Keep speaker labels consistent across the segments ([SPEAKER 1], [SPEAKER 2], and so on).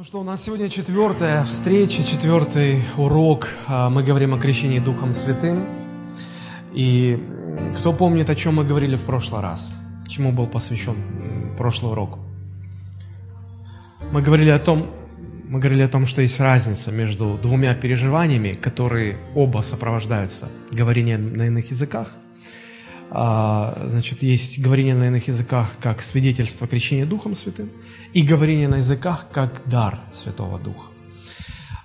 [SPEAKER 1] Ну что, у нас сегодня четвертая встреча, четвертый урок. А, мы говорим о крещении Духом Святым. И кто помнит, о чем мы говорили в прошлый раз? Чему был посвящен прошлый урок? Мы говорили о том, мы говорили о том, что есть разница между двумя переживаниями, которые оба сопровождаются говорением на иных языках – значит, есть говорение на иных языках как свидетельство крещения Духом Святым и говорение на языках как дар Святого Духа.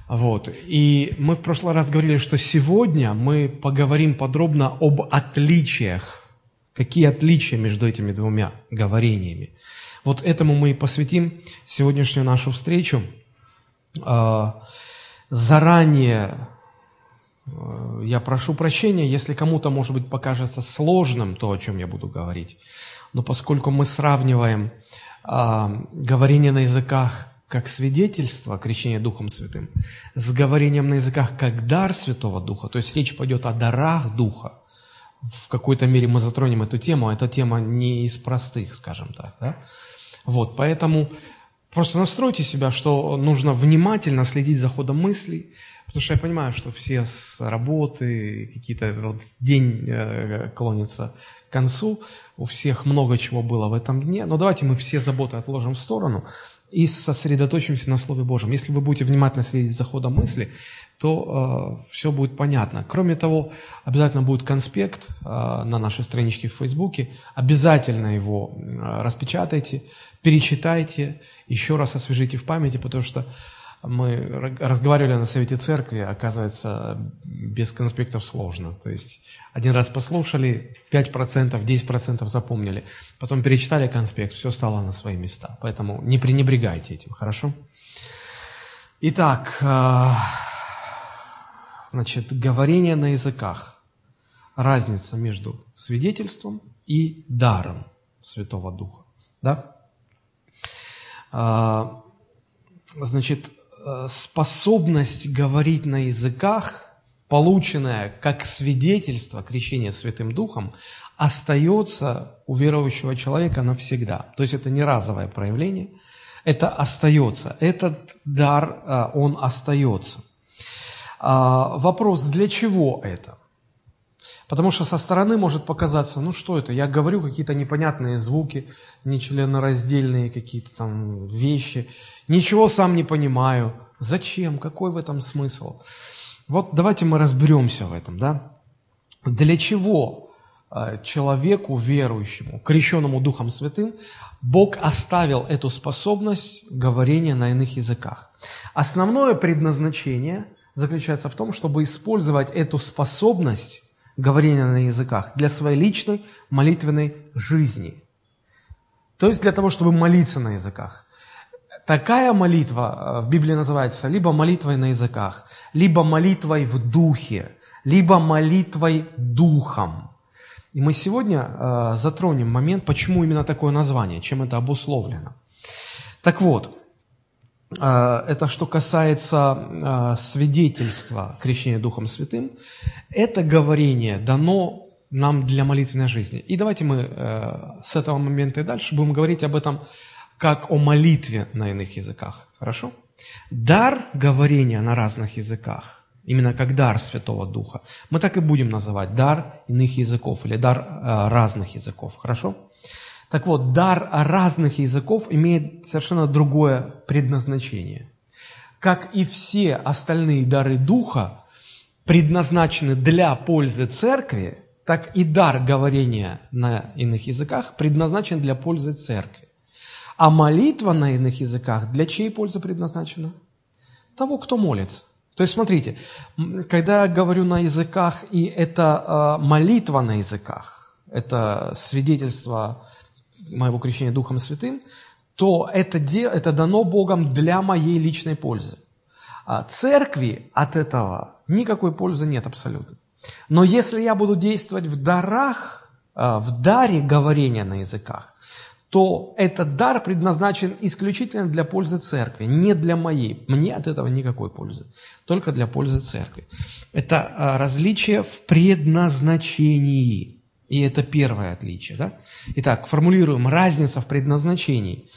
[SPEAKER 1] Вот. И мы в прошлый раз говорили, что сегодня мы поговорим подробно об отличиях. Какие отличия между этими двумя говорениями. Вот этому мы и посвятим сегодняшнюю нашу встречу. А, заранее я прошу прощения, если кому-то, может быть, покажется сложным то, о чем я буду говорить. Но поскольку мы сравниваем э, говорение на языках как свидетельство крещения Духом Святым с говорением на языках как дар Святого Духа, то есть речь пойдет о дарах Духа, в какой-то мере мы затронем эту тему, а эта тема не из простых, скажем так. Да? Вот, поэтому просто настройте себя, что нужно внимательно следить за ходом мыслей, Потому что я понимаю, что все с работы, какие-то вот день э, клонится к концу, у всех много чего было в этом дне, но давайте мы все заботы отложим в сторону и сосредоточимся на Слове Божьем. Если вы будете внимательно следить за ходом мысли, то э, все будет понятно. Кроме того, обязательно будет конспект э, на нашей страничке в Фейсбуке. Обязательно его э, распечатайте, перечитайте, еще раз освежите в памяти, потому что мы разговаривали на совете церкви, оказывается, без конспектов сложно. То есть один раз послушали, 5%, 10% запомнили, потом перечитали конспект, все стало на свои места. Поэтому не пренебрегайте этим, хорошо? Итак, э, значит, говорение на языках. Разница между свидетельством и даром Святого Духа. Да? Э, значит, способность говорить на языках, полученная как свидетельство крещения Святым Духом, остается у верующего человека навсегда. То есть это не разовое проявление, это остается. Этот дар, э, он остается. А, вопрос, для чего это? Потому что со стороны может показаться, ну что это, я говорю какие-то непонятные звуки, нечленораздельные какие-то там вещи, ничего сам не понимаю. Зачем? Какой в этом смысл? Вот давайте мы разберемся в этом, да? Для чего э, человеку верующему, крещенному Духом Святым, Бог оставил эту способность говорения на иных языках? Основное предназначение заключается в том, чтобы использовать эту способность говорения на языках для своей личной молитвенной жизни. То есть для того, чтобы молиться на языках. Такая молитва э, в Библии называется либо молитвой на языках, либо молитвой в духе, либо молитвой духом. И мы сегодня э, затронем момент, почему именно такое название, чем это обусловлено. Так вот, это что касается э, свидетельства крещения Духом Святым, это говорение дано нам для молитвенной жизни. И давайте мы э, с этого момента и дальше будем говорить об этом как о молитве на иных языках. Хорошо? Дар говорения на разных языках, именно как дар Святого Духа, мы так и будем называть дар иных языков или дар э, разных языков. Хорошо? Так вот, дар разных языков имеет совершенно другое предназначение. Как и все остальные дары Духа предназначены для пользы церкви, так и дар говорения на иных языках предназначен для пользы церкви. А молитва на иных языках для чьей пользы предназначена? Того, кто молится. То есть, смотрите, когда я говорю на языках, и это э, молитва на языках, это свидетельство моего крещения Духом Святым, то это, это дано Богом для моей личной пользы. А церкви от этого никакой пользы нет абсолютно. Но если я буду действовать в дарах, э, в даре говорения на языках, то этот дар предназначен исключительно для пользы церкви, не для моей. Мне от этого никакой пользы, только для пользы церкви. Это а, различие в предназначении. И это первое отличие. Да? Итак, формулируем разницу в предназначении.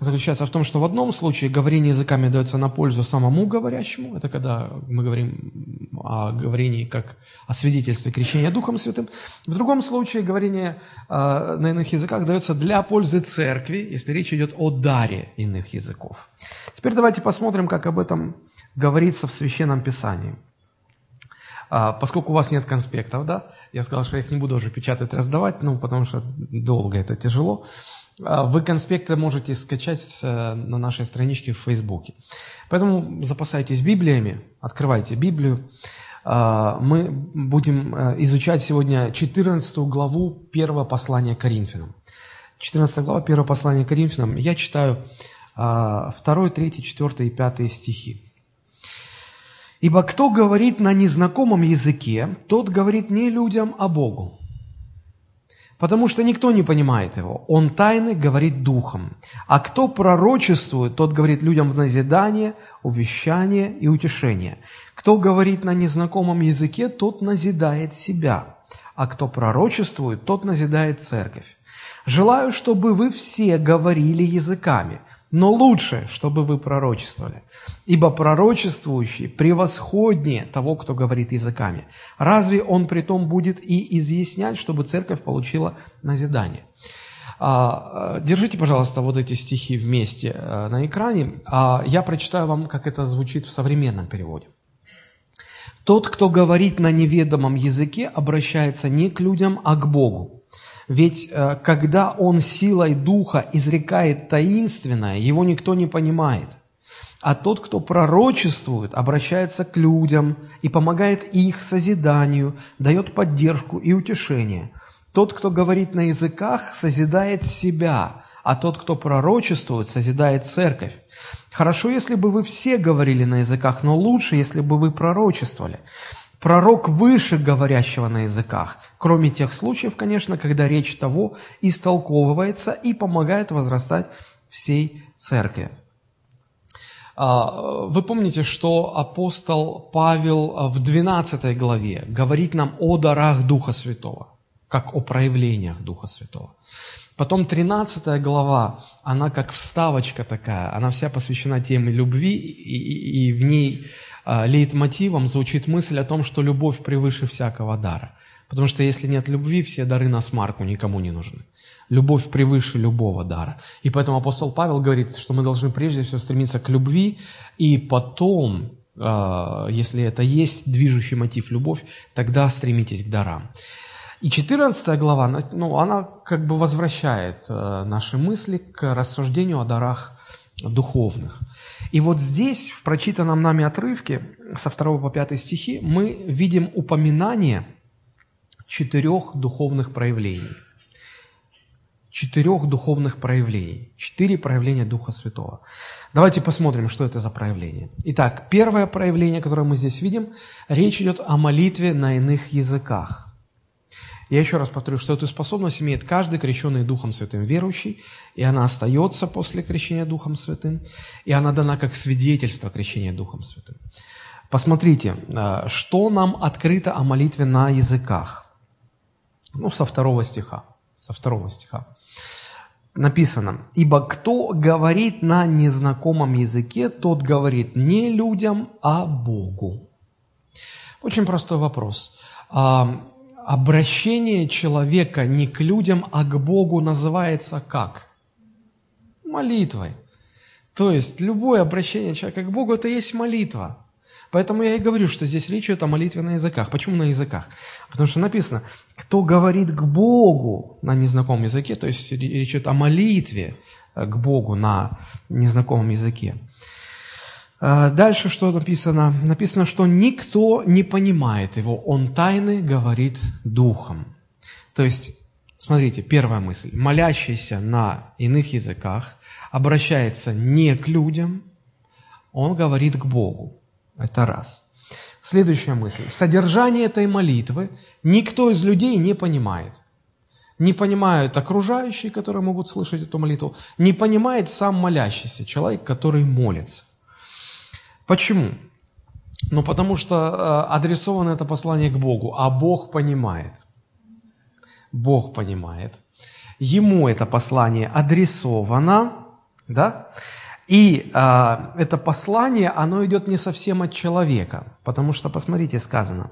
[SPEAKER 1] заключается в том, что в одном случае говорение языками дается на пользу самому говорящему, это когда мы говорим о говорении как о свидетельстве крещения Духом Святым. В другом случае говорение э, на иных языках дается для пользы церкви, если речь идет о даре иных языков. Теперь давайте посмотрим, как об этом говорится в Священном Писании. А, поскольку у вас нет конспектов, да, я сказал, что я их не буду уже печатать, раздавать, ну, потому что долго это тяжело. А, вы конспекты можете скачать э, на нашей страничке в Фейсбуке. Поэтому запасайтесь Библиями, открывайте Библию. А, мы будем э, изучать сегодня 14 главу первого послания Коринфянам. 14 глава первого послания Коринфянам. Я читаю 2, 3, 4 и 5 стихи. «Ибо кто говорит на незнакомом языке, тот говорит не людям, а Богу, потому что никто не понимает его. Он тайны говорит духом. А кто пророчествует, тот говорит людям в назидание, увещание и утешение. Кто говорит на незнакомом языке, тот назидает себя. А кто пророчествует, тот назидает церковь. Желаю, чтобы вы все говорили языками, но лучше, чтобы вы пророчествовали. Ибо пророчествующий превосходнее того, кто говорит языками. Разве он при том будет и изъяснять, чтобы церковь получила назидание? А, держите, пожалуйста, вот эти стихи вместе э, на экране. А я прочитаю вам, как это звучит в современном переводе. Тот, кто говорит на неведомом языке, обращается не к людям, а к Богу. Ведь э, когда он силой духа изрекает таинственное, его никто не понимает. А тот, кто пророчествует, обращается к людям и помогает их созиданию, дает поддержку и утешение. Тот, кто говорит на языках, созидает себя, а тот, кто пророчествует, созидает церковь. Хорошо, если бы вы все говорили на языках, но лучше, если бы вы пророчествовали. Пророк выше говорящего на языках, кроме тех случаев, конечно, когда речь того истолковывается и помогает возрастать всей церкви. А, вы помните, что апостол Павел в 12 главе говорит нам о дарах Духа Святого, как о проявлениях Духа Святого. Потом 13 глава, она как вставочка такая, она вся посвящена теме любви, и, и, и в ней а, лейтмотивом звучит мысль о том, что любовь превыше всякого дара. Потому что если нет любви, все дары на смарку никому не нужны. Любовь превыше любого дара. И поэтому апостол Павел говорит, что мы должны прежде всего стремиться к любви, и потом, а, если это есть движущий мотив любовь, тогда стремитесь к дарам. И 14 глава, ну, она как бы возвращает а, наши мысли к рассуждению о дарах духовных. И вот здесь, в прочитанном нами отрывке, со 2 по 5 стихи, мы видим упоминание четырех духовных проявлений. Четырех духовных проявлений. Четыре проявления Духа Святого. Давайте посмотрим, что это за проявление. Итак, первое проявление, которое мы здесь видим, речь идет о молитве на иных языках. Я еще раз повторю, что эту способность имеет каждый крещенный Духом Святым верующий, и она остается после крещения Духом Святым, и она дана как свидетельство крещения Духом Святым. Посмотрите, э, что нам открыто о молитве на языках. Ну, со второго стиха. Со второго стиха. Написано, «Ибо кто говорит на незнакомом языке, тот говорит не людям, а Богу». Очень простой вопрос обращение человека не к людям, а к Богу называется как? Молитвой. То есть любое обращение человека к Богу – это есть молитва. Поэтому я и говорю, что здесь речь идет о молитве на языках. Почему на языках? Потому что написано, кто говорит к Богу на незнакомом языке, то есть речь идет о молитве к Богу на незнакомом языке. А, дальше что написано? Написано, что никто не понимает его, он тайны говорит духом. То есть, смотрите, первая мысль. Молящийся на иных языках обращается не к людям, он говорит к Богу. Это раз. Следующая мысль. Содержание этой молитвы никто из людей не понимает. Не понимают окружающие, которые могут слышать эту молитву, не понимает сам молящийся, человек, который молится. Почему? Ну, потому что э, адресовано это послание к Богу, а Бог понимает. Бог понимает. Ему это послание адресовано, Да? И а, это послание, оно идет не совсем от человека, потому что, посмотрите, сказано,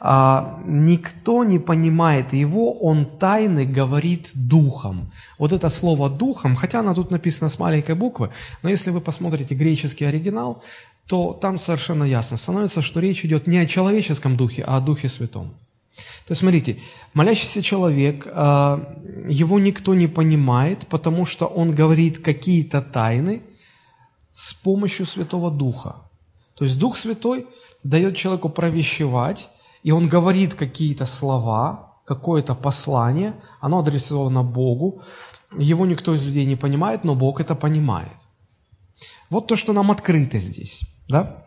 [SPEAKER 1] а, никто не понимает его, он тайны говорит духом. Вот это слово духом, хотя оно тут написано с маленькой буквы, но если вы посмотрите греческий оригинал, то там совершенно ясно становится, что речь идет не о человеческом духе, а о Духе Святом. То есть, смотрите, молящийся человек, а, его никто не понимает, потому что он говорит какие-то тайны с помощью Святого Духа. То есть Дух Святой дает человеку провещевать, и он говорит какие-то слова, какое-то послание, оно адресовано Богу, его никто из людей не понимает, но Бог это понимает. Вот то, что нам открыто здесь. Да?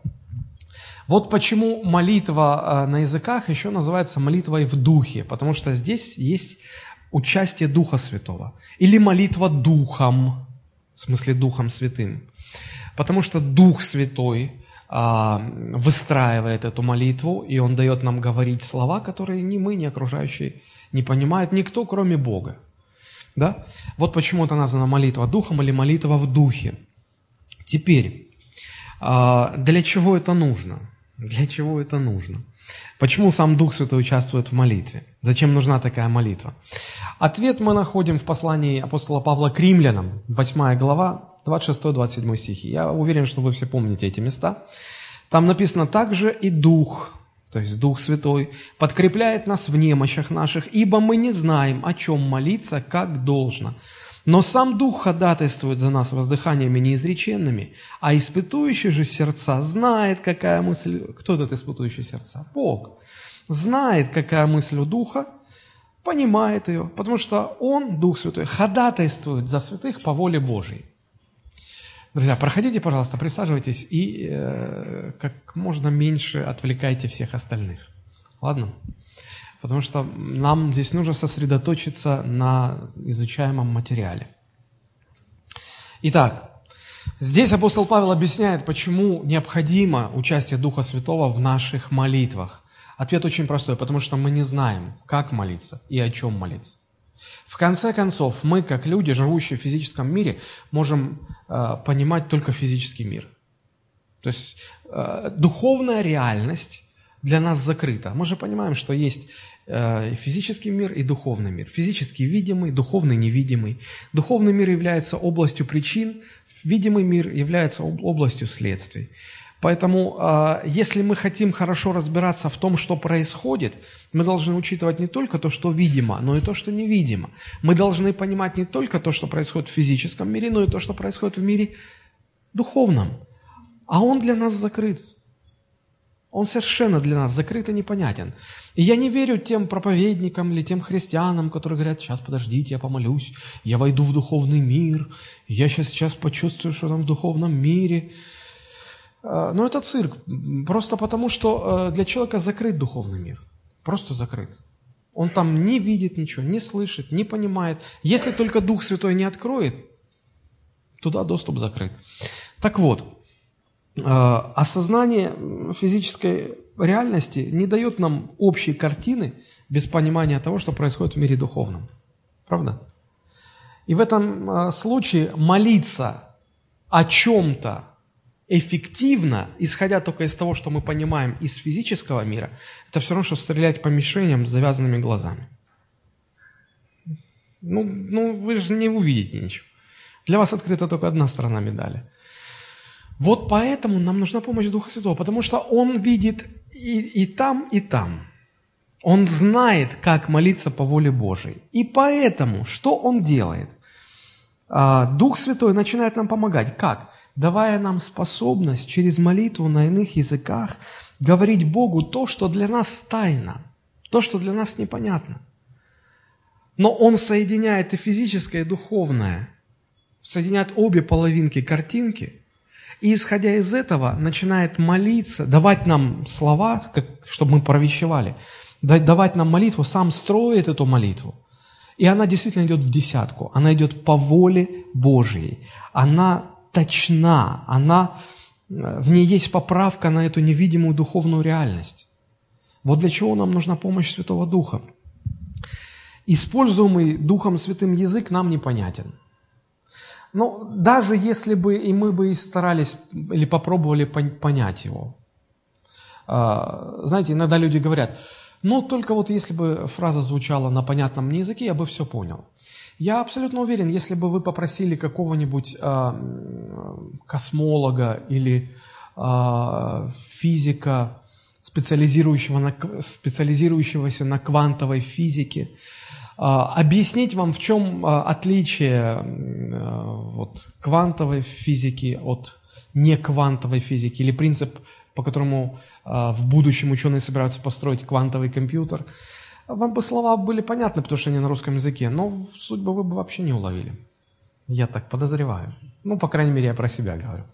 [SPEAKER 1] Вот почему молитва э, на языках еще называется молитвой в духе, потому что здесь есть участие Духа Святого. Или молитва Духом, в смысле Духом Святым. Потому что Дух Святой а, выстраивает эту молитву, и Он дает нам говорить слова, которые ни мы, ни окружающие не понимают, никто, кроме Бога. Да? Вот почему это названа молитва Духом или молитва в Духе. Теперь, для чего это нужно? Для чего это нужно? Почему сам Дух Святой участвует в молитве? Зачем нужна такая молитва? Ответ мы находим в послании апостола Павла к римлянам, 8 глава, 26-27 стихи. Я уверен, что вы все помните эти места. Там написано «Также и Дух, то есть Дух Святой, подкрепляет нас в немощах наших, ибо мы не знаем, о чем молиться, как должно». Но сам Дух ходатайствует за нас воздыханиями неизреченными, а испытующий же сердца знает, какая мысль... Кто этот испытующий сердца? Бог. Знает, какая мысль у Духа, понимает ее, потому что Он, Дух Святой, ходатайствует за святых по воле Божьей. Друзья, проходите, пожалуйста, присаживайтесь и э, как можно меньше отвлекайте всех остальных. Ладно? Потому что нам здесь нужно сосредоточиться на изучаемом материале. Итак, здесь апостол Павел объясняет, почему необходимо участие Духа Святого в наших молитвах. Ответ очень простой, потому что мы не знаем, как молиться и о чем молиться. В конце концов, мы, как люди, живущие в физическом мире, можем э, понимать только физический мир. То есть э, духовная реальность для нас закрыта. Мы же понимаем, что есть физический мир и духовный мир. Физический видимый, духовный невидимый. Духовный мир является областью причин, видимый мир является областью следствий. Поэтому, э, если мы хотим хорошо разбираться в том, что происходит, мы должны учитывать не только то, что видимо, но и то, что невидимо. Мы должны понимать не только то, что происходит в физическом мире, но и то, что происходит в мире духовном. А он для нас закрыт. Он совершенно для нас закрыт и непонятен. И я не верю тем проповедникам или тем христианам, которые говорят, сейчас подождите, я помолюсь, я войду в духовный мир, я сейчас, сейчас почувствую, что там в духовном мире. А, но это цирк, просто потому что э, для человека закрыт духовный мир, просто закрыт. Он там не видит ничего, не слышит, не понимает. Если только Дух Святой не откроет, туда доступ закрыт. Так вот, осознание физической реальности не дает нам общей картины без понимания того, что происходит в мире духовном. Правда? И в этом э, случае молиться о чем-то эффективно, исходя только из того, что мы понимаем из физического мира, это все равно, что стрелять по мишеням с завязанными глазами. Ну, ну вы же не увидите ничего. Для вас открыта только одна сторона медали – вот поэтому нам нужна помощь Духа Святого, потому что Он видит и, и там, и там. Он знает, как молиться по воле Божией. И поэтому, что Он делает? А, Дух Святой начинает нам помогать. Как? Давая нам способность через молитву на иных языках говорить Богу то, что для нас тайна, то, что для нас непонятно. Но Он соединяет и физическое, и духовное, соединяет обе половинки картинки – и, исходя из этого, начинает молиться, давать нам слова, как, чтобы мы провещевали, давать нам молитву, сам строит эту молитву. И она действительно идет в десятку, она идет по воле Божьей, она точна, она, в ней есть поправка на эту невидимую духовную реальность. Вот для чего нам нужна помощь Святого Духа. Используемый Духом Святым язык нам непонятен. Ну, даже если бы и мы бы и старались или попробовали понять его. А, знаете, иногда люди говорят, ну, только вот если бы фраза звучала на понятном мне языке, я бы все понял. Я абсолютно уверен, если бы вы попросили какого-нибудь э, космолога или э, физика, специализирующего на, специализирующегося на квантовой физике, объяснить вам, в чем э, отличие э, вот, квантовой физики от неквантовой физики, или принцип, по которому в будущем ученые собираются построить квантовый компьютер – вам бы слова были понятны, потому что они на русском языке, но суть бы вы бы вообще не уловили. Я так подозреваю. Ну, по крайней мере, я про себя говорю.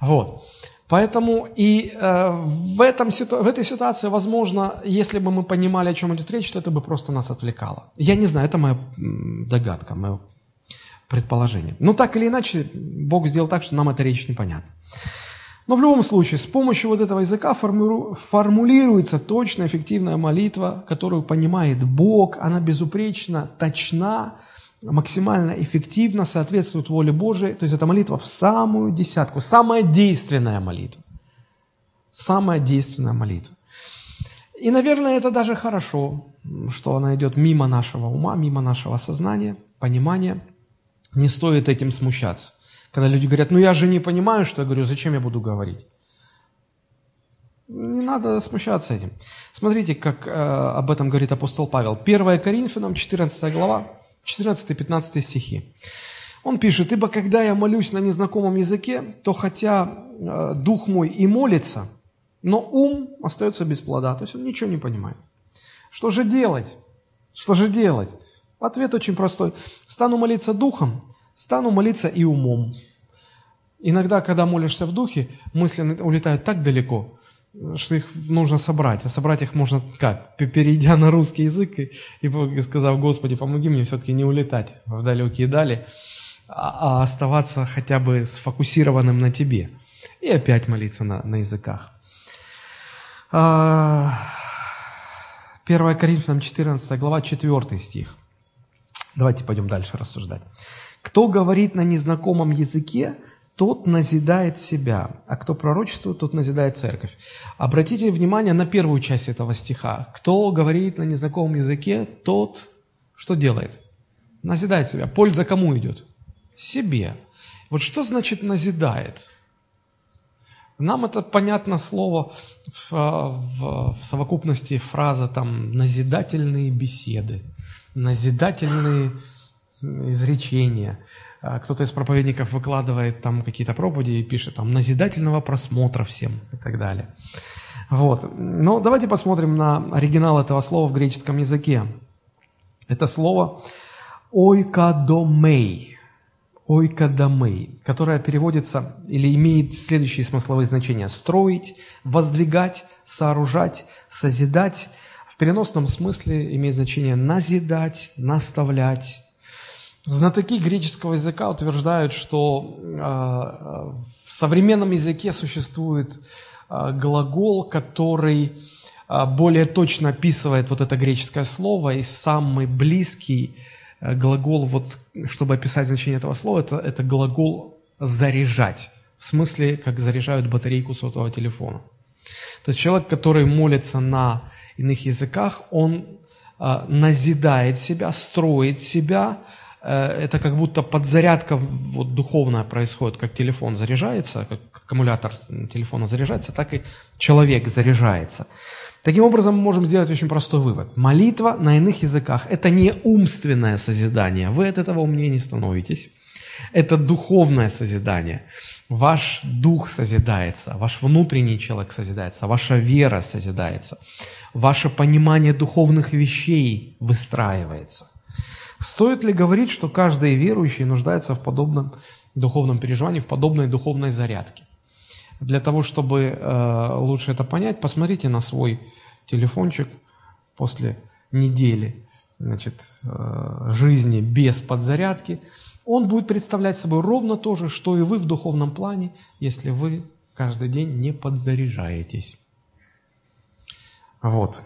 [SPEAKER 1] Вот. Поэтому и э, в, этом, в этой ситуации, возможно, если бы мы понимали, о чем идет речь, то это бы просто нас отвлекало. Я не знаю, это моя догадка, мое предположение. Но так или иначе, Бог сделал так, что нам эта речь непонятна. Но в любом случае, с помощью вот этого языка формулируется точная, эффективная молитва, которую понимает Бог, она безупречно, точна, максимально эффективно соответствует воле Божией. То есть это молитва в самую десятку, самая действенная молитва. Самая действенная молитва. И, наверное, это даже хорошо, что она идет мимо нашего ума, мимо нашего сознания, понимания. Не стоит этим смущаться. Когда люди говорят, ну я же не понимаю, что я говорю, зачем я буду говорить? Не надо смущаться этим. Смотрите, как э, об этом говорит апостол Павел. 1 Коринфянам, 14 глава, 14-15 стихи. Он пишет, «Ибо когда я молюсь на незнакомом языке, то хотя э, дух мой и молится, но ум остается без плода». То есть он ничего не понимает. Что же делать? Что же делать? Ответ очень простой. Стану молиться духом, стану молиться и умом. Иногда, когда молишься в духе, мысли улетают так далеко, что их нужно собрать. А собрать их можно как? Перейдя на русский язык и, и сказав, Господи, помоги мне все-таки не улетать в далекие дали, а, а оставаться хотя бы сфокусированным на Тебе. И опять молиться на, на языках. 1 а, Коринфянам 14 глава, 4 стих. Давайте пойдем дальше рассуждать. «Кто говорит на незнакомом языке, тот назидает себя, а кто пророчествует, тот назидает церковь. Обратите внимание на первую часть этого стиха. Кто говорит на незнакомом языке, тот что делает? Назидает себя. Польза кому идет? Себе. Вот что значит назидает? Нам это понятно слово в, в, в совокупности фраза там назидательные беседы, назидательные изречения – а кто-то из проповедников выкладывает там какие-то проповеди и пишет там назидательного просмотра всем и так далее. Вот. Но давайте посмотрим на оригинал этого слова в греческом языке. Это слово ойкадомей, ойкадомей, которое переводится или имеет следующие смысловые значения. Строить, воздвигать, сооружать, созидать. В переносном смысле имеет значение назидать, наставлять, Знатоки греческого языка утверждают, что э, в современном языке существует э, глагол, который э, более точно описывает вот это греческое слово, и самый близкий э, глагол, вот, чтобы описать значение этого слова, это, это глагол «заряжать», в смысле, как заряжают батарейку сотового телефона. То есть человек, который молится на иных языках, он э, назидает себя, строит себя, Э, это как будто подзарядка вот, духовная происходит, как телефон заряжается, как аккумулятор телефона заряжается, так и человек заряжается. Таким образом, мы можем сделать очень простой вывод. Молитва на иных языках – это не умственное созидание. Вы от этого умнее не становитесь. Это духовное созидание. Ваш дух созидается, ваш внутренний человек созидается, ваша вера созидается, ваше понимание духовных вещей выстраивается. Стоит ли говорить, что каждый верующий нуждается в подобном духовном переживании, в подобной духовной зарядке? Для того, чтобы э, лучше это понять, посмотрите на свой телефончик после недели значит, э, жизни без подзарядки. Он будет представлять собой ровно то же, что и вы в духовном плане, если вы каждый день не подзаряжаетесь. Вот.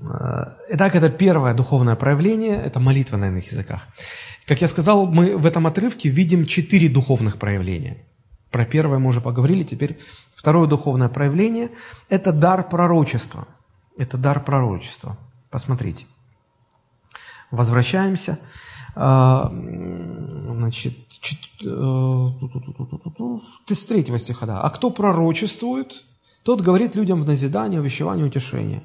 [SPEAKER 1] Э, итак, это первое духовное проявление, это молитва на иных языках. Как я сказал, мы в этом отрывке видим четыре духовных проявления. Про первое мы уже поговорили, теперь второе духовное проявление – это дар пророчества. Это дар пророчества. Посмотрите. Возвращаемся. А, значит, э, с третьего стиха, да. «А кто пророчествует, тот говорит людям в назидание, увещевание, утешение».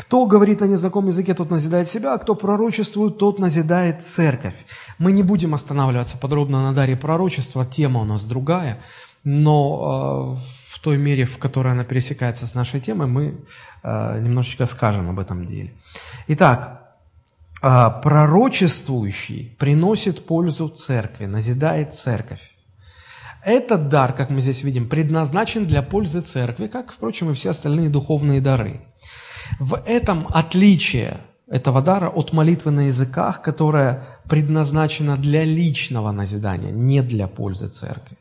[SPEAKER 1] Кто говорит на незнакомом языке, тот назидает себя, а кто пророчествует, тот назидает церковь. Мы не будем останавливаться подробно на даре пророчества, тема у нас другая, но э, в той мере, в которой она пересекается с нашей темой, мы э, немножечко скажем об этом деле. Итак, э, пророчествующий приносит пользу церкви, назидает церковь. Этот дар, как мы здесь видим, предназначен для пользы церкви, как, впрочем, и все остальные духовные дары. В этом отличие этого дара от молитвы на языках, которая предназначена для личного назидания, не для пользы церкви.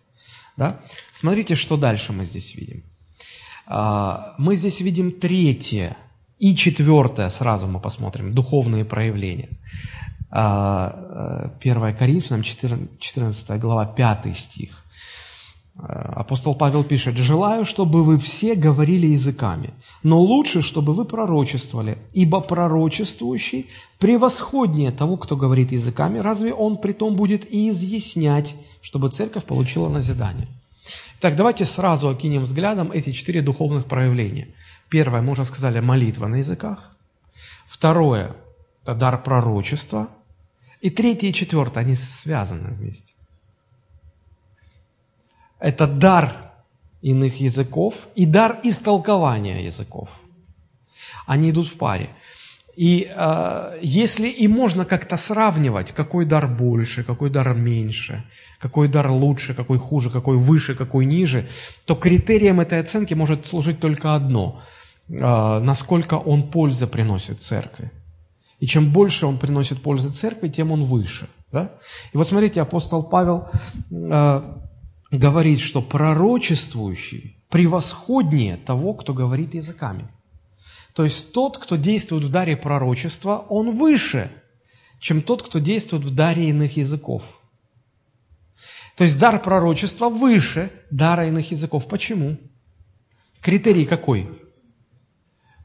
[SPEAKER 1] Да? Смотрите, что дальше мы здесь видим. А, мы здесь видим третье и четвертое, сразу мы посмотрим, духовные проявления. 1 а, э, Коринфянам 14 глава, 5 стих. Э, апостол Павел пишет, «Желаю, чтобы вы все говорили языками, но лучше, чтобы вы пророчествовали, ибо пророчествующий превосходнее того, кто говорит языками, разве он при том будет и изъяснять, чтобы церковь получила назидание?» Так, давайте сразу окинем взглядом эти четыре духовных проявления. Первое, мы уже сказали, молитва на языках. Второе – это дар пророчества. И третье и четвертое, они связаны вместе. Это дар иных языков и дар истолкования языков. Они идут в паре. И э, если и можно как-то сравнивать, какой дар больше, какой дар меньше, какой дар лучше, какой хуже, какой выше, какой ниже, то критерием этой оценки может служить только одно э, – насколько он пользы приносит церкви. И чем больше он приносит пользы церкви, тем он выше. Да? И вот смотрите, апостол Павел э, говорит, что пророчествующий превосходнее того, кто говорит языками. То есть тот, кто действует в даре пророчества, он выше, чем тот, кто действует в даре иных языков. То есть дар пророчества выше дара иных языков. Почему? Критерий какой?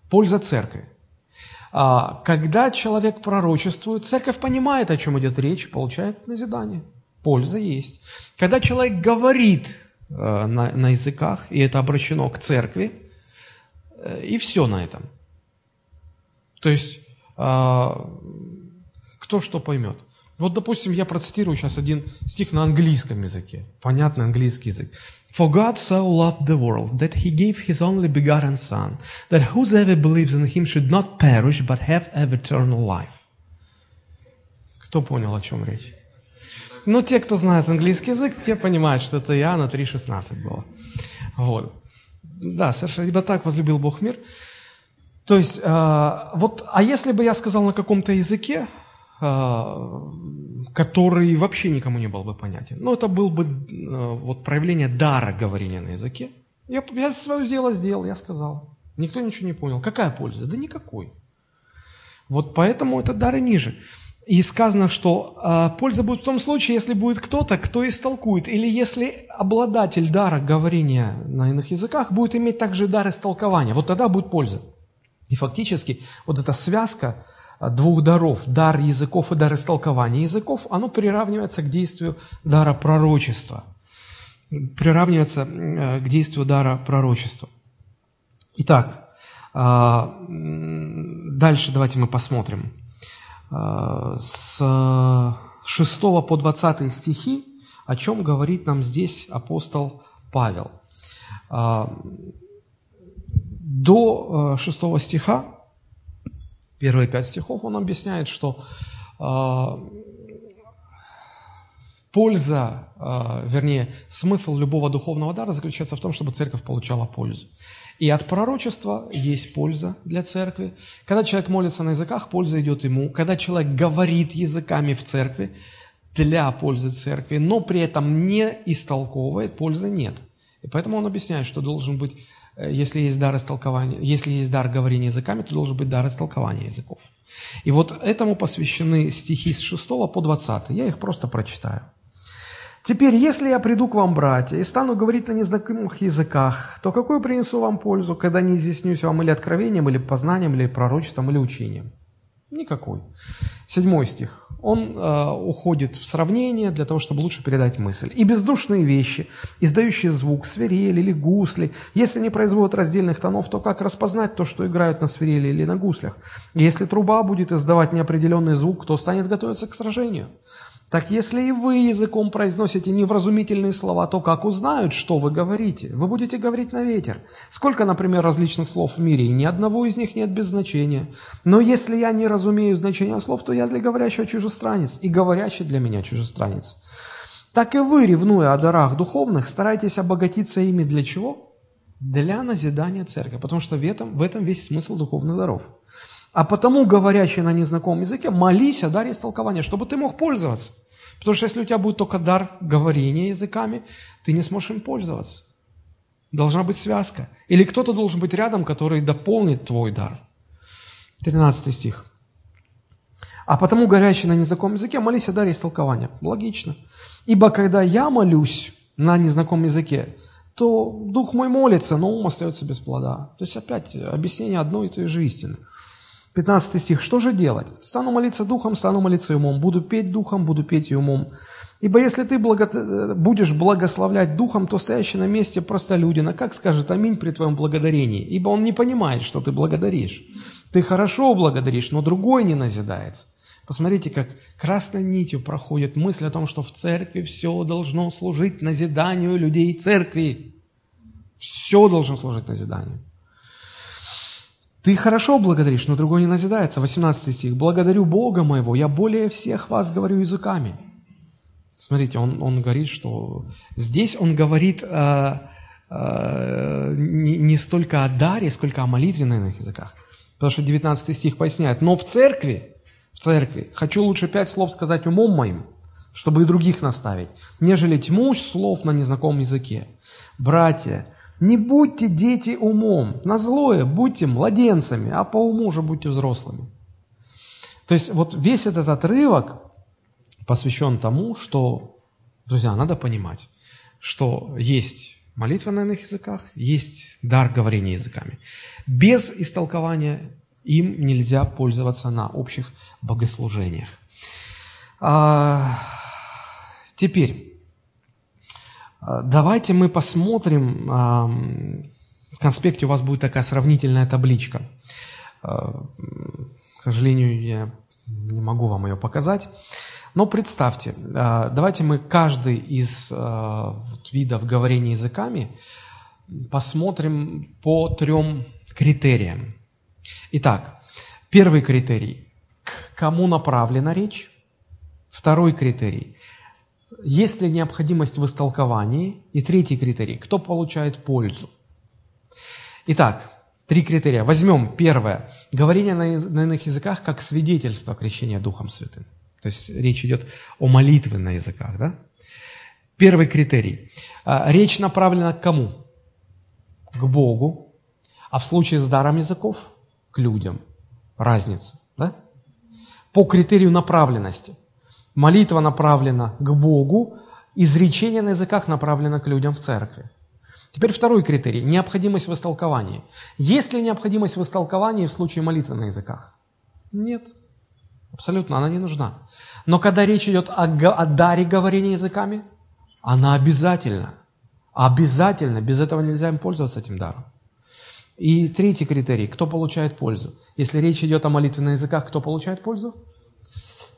[SPEAKER 1] Польза церкви. А, когда человек пророчествует, церковь понимает, о чем идет речь, получает назидание – Польза есть. Когда человек говорит э, на, на языках, и это обращено к церкви, э, и все на этом. То есть, э, кто что поймет. Вот, допустим, я процитирую сейчас один стих на английском языке. Понятный английский язык. For God so loved the world that he gave his only begotten Son, that whosoever believes in him should not perish, but have eternal life. Кто понял, о чем речь? Ну, те, кто знает английский язык, те понимают, что это Иоанна 3,16 было. Вот. Да, совершенно, ибо так возлюбил Бог мир. То есть, э, вот, а если бы я сказал на каком-то языке, э, который вообще никому не был бы понятен, ну, это был бы э, вот проявление дара говорения на языке. Я, я свое дело сделал, я сказал. Никто ничего не понял. Какая польза? Да никакой. Вот поэтому это дары ниже. И сказано, что э, польза будет в том случае, если будет кто-то, кто истолкует, или если обладатель дара говорения на иных языках будет иметь также дар истолкования, вот тогда будет польза. И фактически вот эта связка а, двух даров, дар языков и дар истолкования языков, оно приравнивается к действию дара пророчества. Приравнивается э, к действию дара пророчества. Итак, дальше давайте мы посмотрим с 6 по 20 стихи, о чем говорит нам здесь апостол Павел. А, до 6 э, стиха, первые пять стихов, он объясняет, что польза, вернее, смысл любого духовного дара заключается в том, чтобы церковь получала пользу. И от пророчества есть польза для церкви. Когда человек молится на языках, польза идет ему. Когда человек говорит языками в церкви, для пользы церкви, но при этом не истолковывает, пользы нет. И поэтому он объясняет, что должен быть э, если есть дар истолкования, если есть дар говорения языками, то должен быть дар истолкования языков. И вот этому посвящены стихи с 6 по 20. Я их просто прочитаю. Теперь, если я приду к вам, братья, и стану говорить на незнакомых языках, то какую принесу вам пользу, когда не изъяснюсь вам или откровением, или познанием, или пророчеством, или учением? Никакой. Седьмой стих. Он э, уходит в сравнение для того, чтобы лучше передать мысль. «И бездушные вещи, издающие звук, свирели или гусли, если не производят раздельных тонов, то как распознать то, что играют на свирели или на гуслях? Если труба будет издавать неопределенный звук, то станет готовиться к сражению». Так если и вы языком произносите невразумительные слова, то как узнают, что вы говорите? Вы будете говорить на ветер. Сколько, например, различных слов в мире, и ни одного из них нет без значения. Но если я не разумею значения слов, то я для говорящего чужестранец, и говорящий для меня чужестранец. Так и вы, ревнуя о дарах духовных, старайтесь обогатиться ими для чего? Для назидания церкви, потому что в этом, в этом весь смысл духовных даров. А потому, говорящий на незнакомом языке, молись о даре истолкования, чтобы ты мог пользоваться. Потому что если у тебя будет только дар говорения языками, ты не сможешь им пользоваться. Должна быть связка. Или кто-то должен быть рядом, который дополнит твой дар. 13 стих. А потому, горящий на незнакомом языке, молись о даре истолкования. Логично. Ибо когда я молюсь на незнакомом языке, то дух мой молится, но ум остается без плода. То есть опять объяснение одной и той же истины. 15 стих. «Что же делать? Стану молиться духом, стану молиться умом. Буду петь духом, буду петь и умом. Ибо если ты благо... будешь благословлять духом, то стоящий на месте простолюдина, как скажет аминь при твоем благодарении? Ибо он не понимает, что ты благодаришь. Ты хорошо благодаришь, но другой не назидается. Посмотрите, как красной нитью проходит мысль о том, что в церкви все должно служить назиданию людей церкви. Все должно служить назиданию. Ты хорошо благодаришь, но другой не назидается. 18 стих. «Благодарю Бога моего, я более всех вас говорю языками». Смотрите, он, он говорит, что здесь он говорит э, э, не, не столько о даре, сколько о молитве на иных языках. Потому что 19 стих поясняет, «Но в церкви, в церкви, хочу лучше пять слов сказать умом моим, чтобы и других наставить, нежели тьму слов на незнакомом языке. Братья, не будьте дети умом, на злое будьте младенцами, а по уму уже будьте взрослыми. То есть вот весь этот отрывок посвящен тому, что, друзья, надо понимать, что есть молитва на иных языках, есть дар говорения языками. Без истолкования им нельзя пользоваться на общих богослужениях. А, теперь, давайте мы посмотрим, в конспекте у вас будет такая сравнительная табличка. А, к сожалению, я не могу вам ее показать. Но представьте, а, давайте мы каждый из видов говорения языками посмотрим по трем критериям. Итак, первый критерий – к кому направлена речь? Второй критерий есть ли необходимость в истолковании? И третий критерий – кто получает пользу? Итак, три критерия. Возьмем первое. Говорение на, на иных языках как свидетельство крещения Духом Святым. То есть речь идет о молитве на языках. Да? Первый критерий. А, речь направлена к кому? К Богу. А в случае с даром языков – к людям. Разница. Да? По критерию направленности – Молитва направлена к Богу, изречение на языках направлено к людям в церкви. Теперь второй критерий – необходимость в истолковании. Есть ли необходимость в истолковании в случае молитвы на языках? Нет. Абсолютно, она не нужна. Но когда речь идет о, о даре говорения языками, она обязательно. Обязательно. Без этого нельзя им пользоваться этим даром. И третий критерий – кто получает пользу? Если речь идет о молитве на языках, кто получает пользу?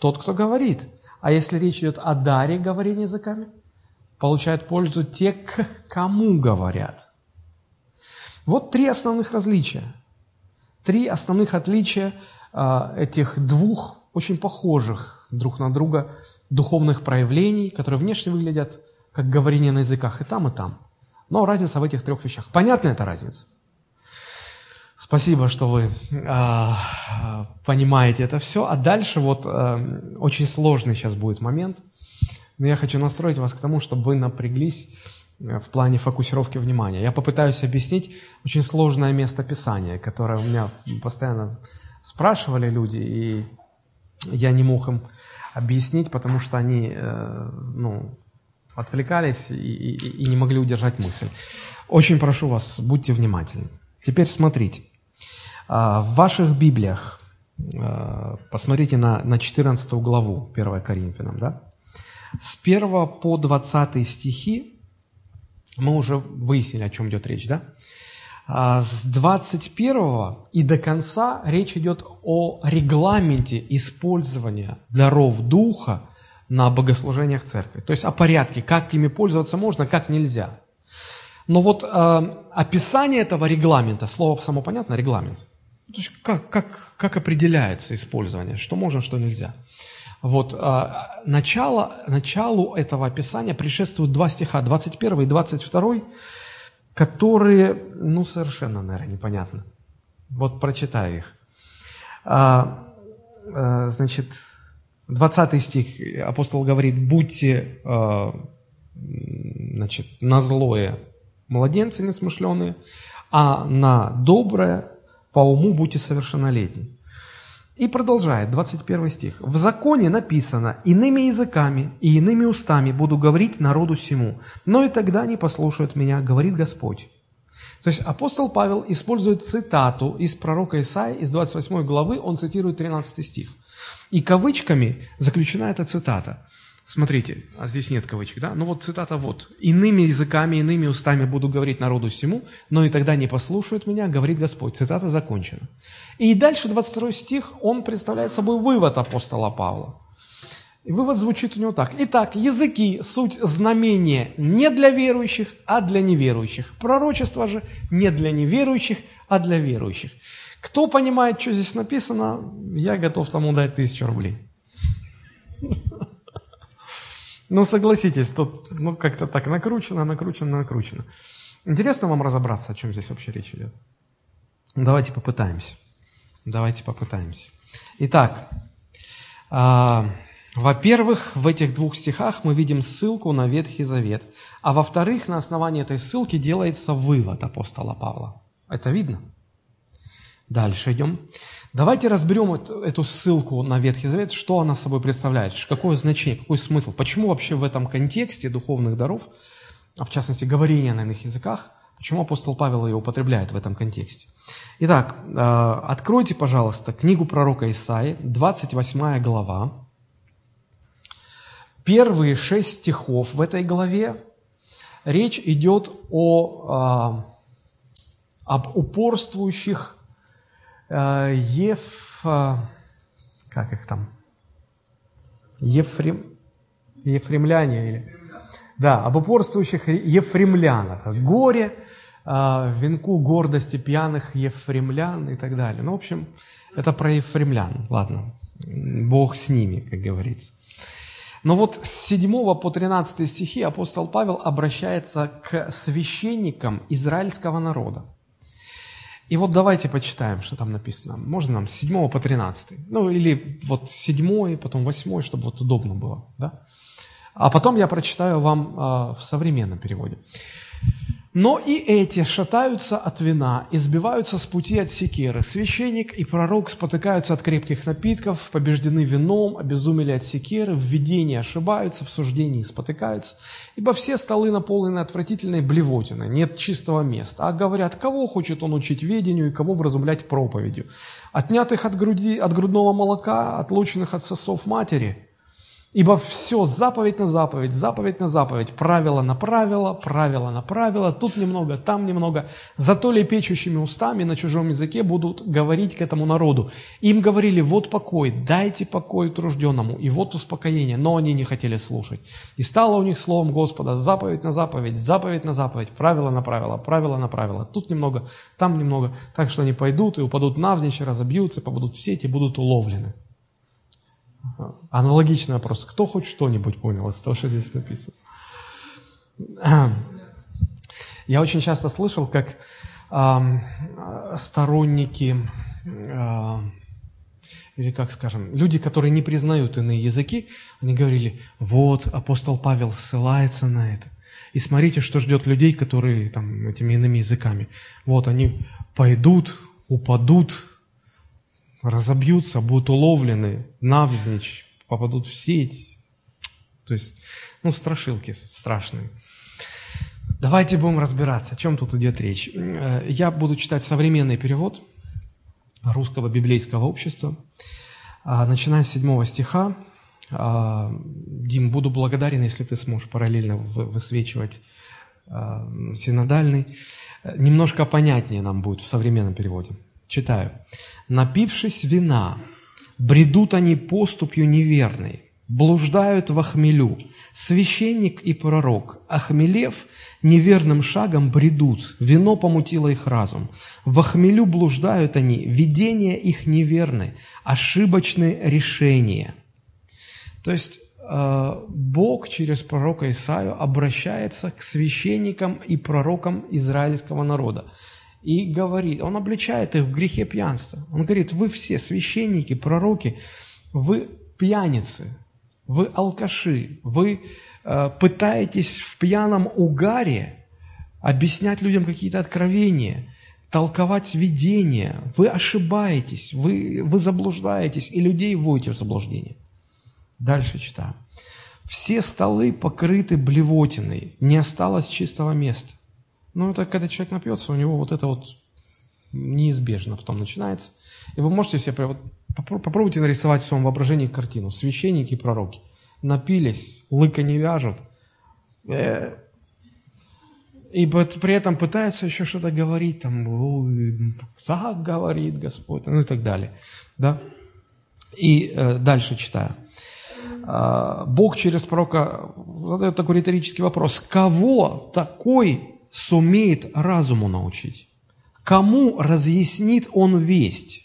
[SPEAKER 1] Тот, кто говорит. А если речь идет о даре говорения языками, получают пользу те, к кому говорят. Вот три основных различия. Три основных отличия э, этих двух очень похожих друг на друга духовных проявлений, которые внешне выглядят как говорение на языках и там, и там. Но разница в этих трех вещах. Понятна эта разница? Спасибо, что вы э, понимаете это все. А дальше вот э, очень сложный сейчас будет момент. Но я хочу настроить вас к тому, чтобы вы напряглись в плане фокусировки внимания. Я попытаюсь объяснить очень сложное место Писания, которое у меня постоянно спрашивали люди, и я не мог им объяснить, потому что они э, ну, отвлекались и, и, и не могли удержать мысль. Очень прошу вас, будьте внимательны. Теперь смотрите. А, в ваших Библиях, а, посмотрите на, на 14 главу 1 Коринфянам, да? С 1 по 20 стихи мы уже выяснили, о чем идет речь, да? А с 21 и до конца речь идет о регламенте использования даров Духа на богослужениях церкви. То есть о порядке, как ими пользоваться можно, как нельзя. Но вот э, описание этого регламента, слово само понятно, регламент. То есть как, как, как определяется использование, что можно, что нельзя. Вот, э, начало, началу этого описания предшествуют два стиха, 21 и 22, которые, ну, совершенно, наверное, непонятны. Вот прочитаю их. А, а, значит, 20 стих, апостол говорит, будьте, а, значит, на злое младенцы несмышленые, а на доброе по уму будьте совершеннолетни. И продолжает, 21 стих. «В законе написано, иными языками и иными устами буду говорить народу сему, но и тогда не послушают меня, говорит Господь». То есть апостол Павел использует цитату из пророка Исаия из 28 главы, он цитирует 13 стих. И кавычками заключена эта цитата. Смотрите, а здесь нет кавычек, да? Ну вот цитата вот. «Иными языками, иными устами буду говорить народу всему, но и тогда не послушают меня, говорит Господь». Цитата закончена. И дальше 22 стих, он представляет собой вывод апостола Павла. И вывод звучит у него так. Итак, языки – суть знамения не для верующих, а для неверующих. Пророчество же не для неверующих, а для верующих. Кто понимает, что здесь написано, я готов тому дать тысячу рублей. Ну, согласитесь, тут ну, как-то так накручено, накручено, накручено. Интересно вам разобраться, о чем здесь вообще речь идет? Давайте попытаемся. Давайте попытаемся. Итак, э, во-первых, в этих двух стихах мы видим ссылку на Ветхий Завет, а во-вторых, на основании этой ссылки делается вывод апостола Павла. Это видно? Дальше идем. Давайте разберем эту, ссылку на Ветхий Завет, что она собой представляет, какое значение, какой смысл, почему вообще в этом контексте духовных даров, а в частности говорения на иных языках, почему апостол Павел ее употребляет в этом контексте. Итак, э, откройте, пожалуйста, книгу пророка Исаи, 28 глава. Первые шесть стихов в этой главе речь идет о, э, об упорствующих Ев... Э, как их там? Ефрем... Ефремляне или... Да, об упорствующих ефремлянах. Горе, э, венку гордости пьяных ефремлян и так далее. Ну, в общем, это про ефремлян. Ладно, Бог с ними, как говорится. Но вот с 7 по 13 стихи апостол Павел обращается к священникам израильского народа. И вот давайте почитаем, что там написано. Можно нам с 7 по 13. Ну, или вот 7, потом 8, чтобы вот удобно было. Да? А потом я прочитаю вам э, в современном переводе. Но и эти шатаются от вина, избиваются с пути от секеры. Священник и пророк спотыкаются от крепких напитков, побеждены вином, обезумели от секеры, в видении ошибаются, в суждении спотыкаются. Ибо все столы наполнены отвратительной блевотиной, нет чистого места. А говорят, кого хочет он учить ведению и кого вразумлять проповедью? Отнятых от, груди, от грудного молока, отлученных от сосов матери – Ибо все заповедь на заповедь, заповедь на заповедь, правило на правило, правило на правило, тут немного, там немного. Зато лепечущими устами на чужом языке будут говорить к этому народу. Им говорили, вот покой, дайте покой тружденному, и вот успокоение. Но они не хотели слушать. И стало у них словом Господа заповедь на заповедь, заповедь на заповедь, правило на правило, правило на правило. Тут немного, там немного. Так что они пойдут и упадут навзничь, разобьются, попадут в сети, будут уловлены. Аналогичный вопрос. Кто хоть что-нибудь понял из того, что здесь написано? Я очень часто слышал, как э, сторонники, э, или как скажем, люди, которые не признают иные языки, они говорили, вот, апостол Павел ссылается на это. И смотрите, что ждет людей, которые там этими иными языками. Вот они пойдут, упадут, разобьются, будут уловлены, навзничь, попадут в сеть. То есть, ну, страшилки страшные. Давайте будем разбираться, о чем тут идет речь. Э, я буду читать современный перевод русского библейского общества, а, начиная с седьмого стиха. А, Дим, буду благодарен, если ты сможешь параллельно высвечивать а, синодальный. Немножко понятнее нам будет в современном переводе. Читаю. «Напившись вина, бредут они поступью неверной, блуждают в хмелю. Священник и пророк, охмелев, неверным шагом бредут, вино помутило их разум. В хмелю блуждают они, видения их неверны, ошибочные решения. То есть э, Бог через пророка Исаию обращается к священникам и пророкам израильского народа и говорит, он обличает их в грехе пьянства. Он говорит, вы все священники, пророки, вы пьяницы, вы алкаши, вы э, пытаетесь в пьяном угаре объяснять людям какие-то откровения, толковать видения, вы ошибаетесь, вы, вы заблуждаетесь, и людей вводите в заблуждение. Дальше читаю. Все столы покрыты блевотиной, не осталось чистого места. Ну, это когда человек напьется, у него вот это вот неизбежно потом начинается. И вы можете себе Попробуйте нарисовать в своем воображении картину. Священники и пророки напились, лыка не вяжут, э, и при этом пытаются еще что-то говорить, там, так говорит Господь, ну и так далее. Да? И э, дальше читаю. А, Бог через пророка задает такой риторический вопрос. Кого такой сумеет разуму научить? Кому разъяснит он весть?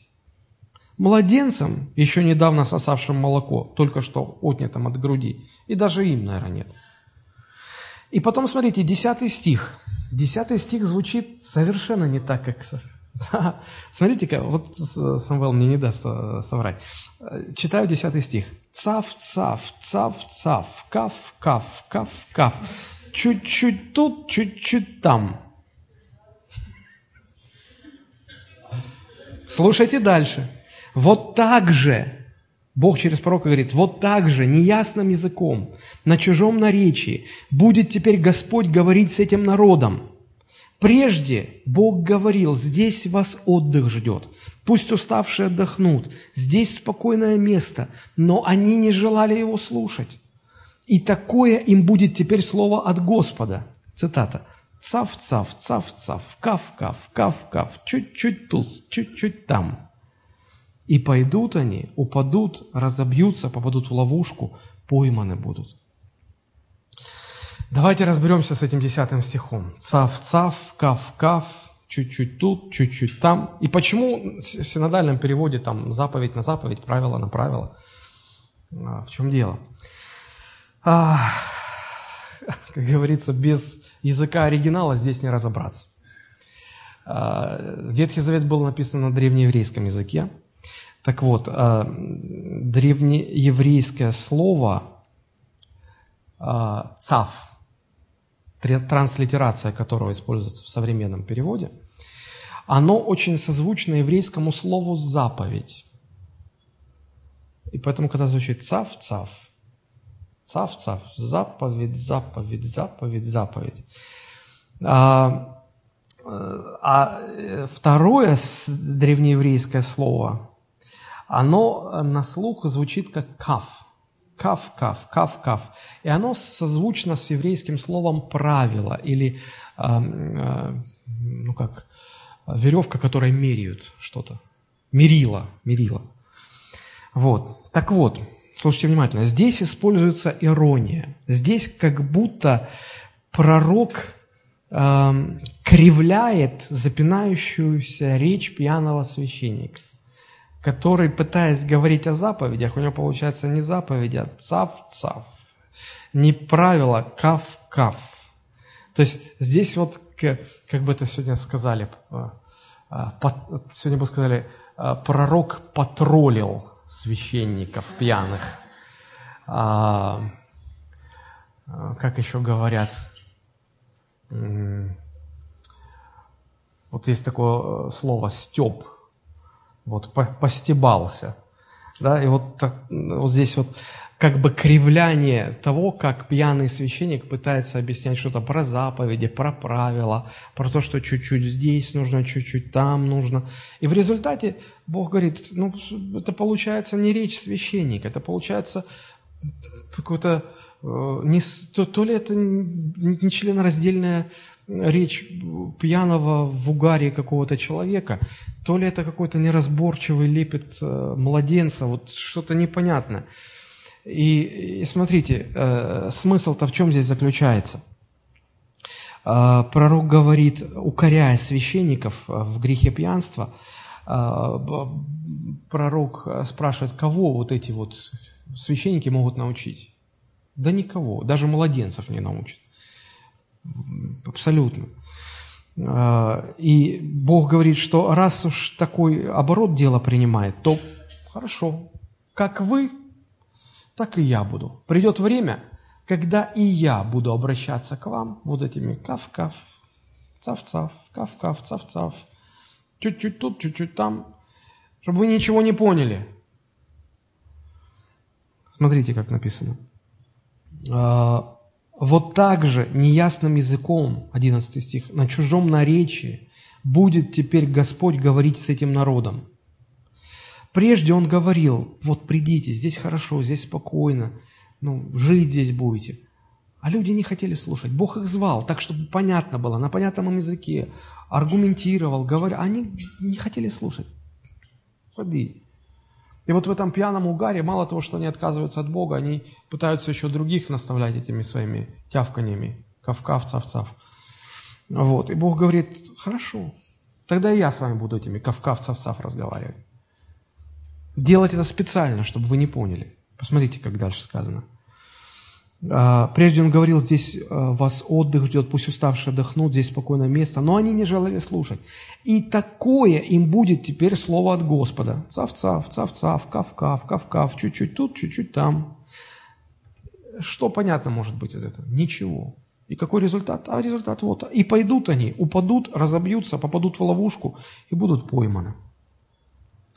[SPEAKER 1] Младенцам, еще недавно сосавшим молоко, только что отнятым от груди, и даже им, наверное, нет. И потом, смотрите, десятый стих. Десятый стих звучит совершенно не так, как... Смотрите-ка, вот Самвел мне не даст э, соврать. Читаю десятый стих. Цав, цав, цав, цав, кaf, кaf, кaf, кaf. Чуть-чуть тут, чуть-чуть там. Слушайте дальше. Вот так же, Бог через пророка говорит, вот так же, неясным языком, на чужом наречии, будет теперь Господь говорить с этим народом. Прежде Бог говорил, здесь вас отдых ждет, пусть уставшие отдохнут, здесь спокойное место, но они не желали его слушать. И такое им будет теперь слово от Господа. Цитата. Цав-цав, цав-цав, кав-кав, кав-кав, чуть-чуть тут, чуть-чуть там. И пойдут они, упадут, разобьются, попадут в ловушку, пойманы будут. Давайте разберемся с этим десятым стихом. Цав-цав, кав-кав, чуть-чуть тут, чуть-чуть там. И почему в синодальном переводе там заповедь на заповедь, правило на правило? А, в чем дело? А, как говорится, без языка оригинала здесь не разобраться. А, Ветхий Завет был написан на древнееврейском языке. Так вот, э, древнееврейское слово э, «цав», транслитерация которого используется в современном переводе, оно очень созвучно еврейскому слову «заповедь». И поэтому, когда звучит «цав», «цав», «цав», «цав», «заповедь», «заповедь», «заповедь», «заповедь», а, а второе древнееврейское слово оно на слух звучит как каф. Каф, каф, каф, каф. И оно созвучно с еврейским словом правило или, э, э, ну как, веревка, которой меряют что-то. Мерила, мерила. Вот. Так вот, слушайте внимательно. Здесь используется ирония. Здесь как будто пророк э, кривляет запинающуюся речь пьяного священника который, пытаясь говорить о заповедях, у него получается не заповеди, а цав-цав. Не правило кав-кав. То есть здесь вот, как бы это сегодня сказали, а, а, сегодня бы сказали, пророк потроллил священников пьяных. Как еще говорят? вот есть такое э, слово «степ», вот постебался, да, и вот, вот здесь вот как бы кривляние того, как пьяный священник пытается объяснять что-то про заповеди, про правила, про то, что чуть-чуть здесь нужно, чуть-чуть там нужно. И в результате Бог говорит, ну, это получается не речь священника, это получается какое-то, э, не, то, то ли это не членораздельная речь пьяного в угаре какого-то человека, то ли это какой-то неразборчивый лепет э, младенца, вот что-то непонятное. И, и смотрите, э, смысл-то в чем здесь заключается? Э, пророк говорит, укоряя священников э, в грехе пьянства, э, пророк спрашивает, кого вот эти вот священники могут научить? Да никого, даже младенцев не научат. Абсолютно. Э, и Бог говорит, что раз уж такой оборот дела принимает, то хорошо, как вы, так и я буду. Придет время, когда и я буду обращаться к вам вот этими кав-кав, цав-цав, кав-кав, цав-цав, чуть-чуть тут, чуть-чуть там, чтобы вы ничего не поняли. Смотрите, как написано. А, вот так же неясным языком, 11 стих, на чужом наречии будет теперь Господь говорить с этим народом. Прежде он говорил, вот придите, здесь хорошо, здесь спокойно, ну, жить здесь будете. А люди не хотели слушать. Бог их звал так, чтобы понятно было, на понятном языке, аргументировал, говорил. Они не хотели слушать. Ходи. И вот в этом пьяном угаре, мало того, что они отказываются от Бога, они пытаются еще других наставлять этими своими тявканьями. Кавкав, цав-цав. Вот. И Бог говорит, хорошо, тогда и я с вами буду этими кавкав, цав-цав разговаривать делать это специально, чтобы вы не поняли. Посмотрите, как дальше сказано. А, прежде он говорил, здесь а, вас отдых ждет, пусть уставшие отдохнут, здесь спокойное место. Но они не желали слушать. И такое им будет теперь слово от Господа. Цав-цав, цав-цав, кав-кав, кав-кав, чуть-чуть тут, чуть-чуть там. Что понятно может быть из этого? Ничего. И какой результат? А результат вот. И пойдут они, упадут, разобьются, попадут в ловушку и будут пойманы.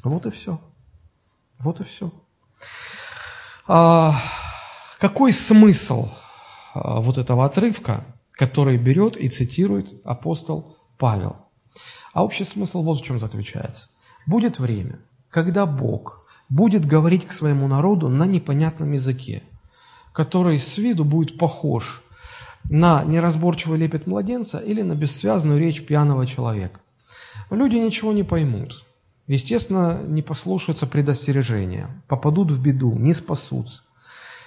[SPEAKER 1] Вот и все. Вот и все. А, какой смысл а, вот этого отрывка, который берет и цитирует апостол Павел? А общий смысл вот в чем заключается. Будет время, когда Бог будет говорить к своему народу на непонятном языке, который с виду будет похож на неразборчивый лепет младенца или на бессвязную речь пьяного человека. Люди ничего не поймут естественно, не послушаются предостережения, попадут в беду, не спасутся.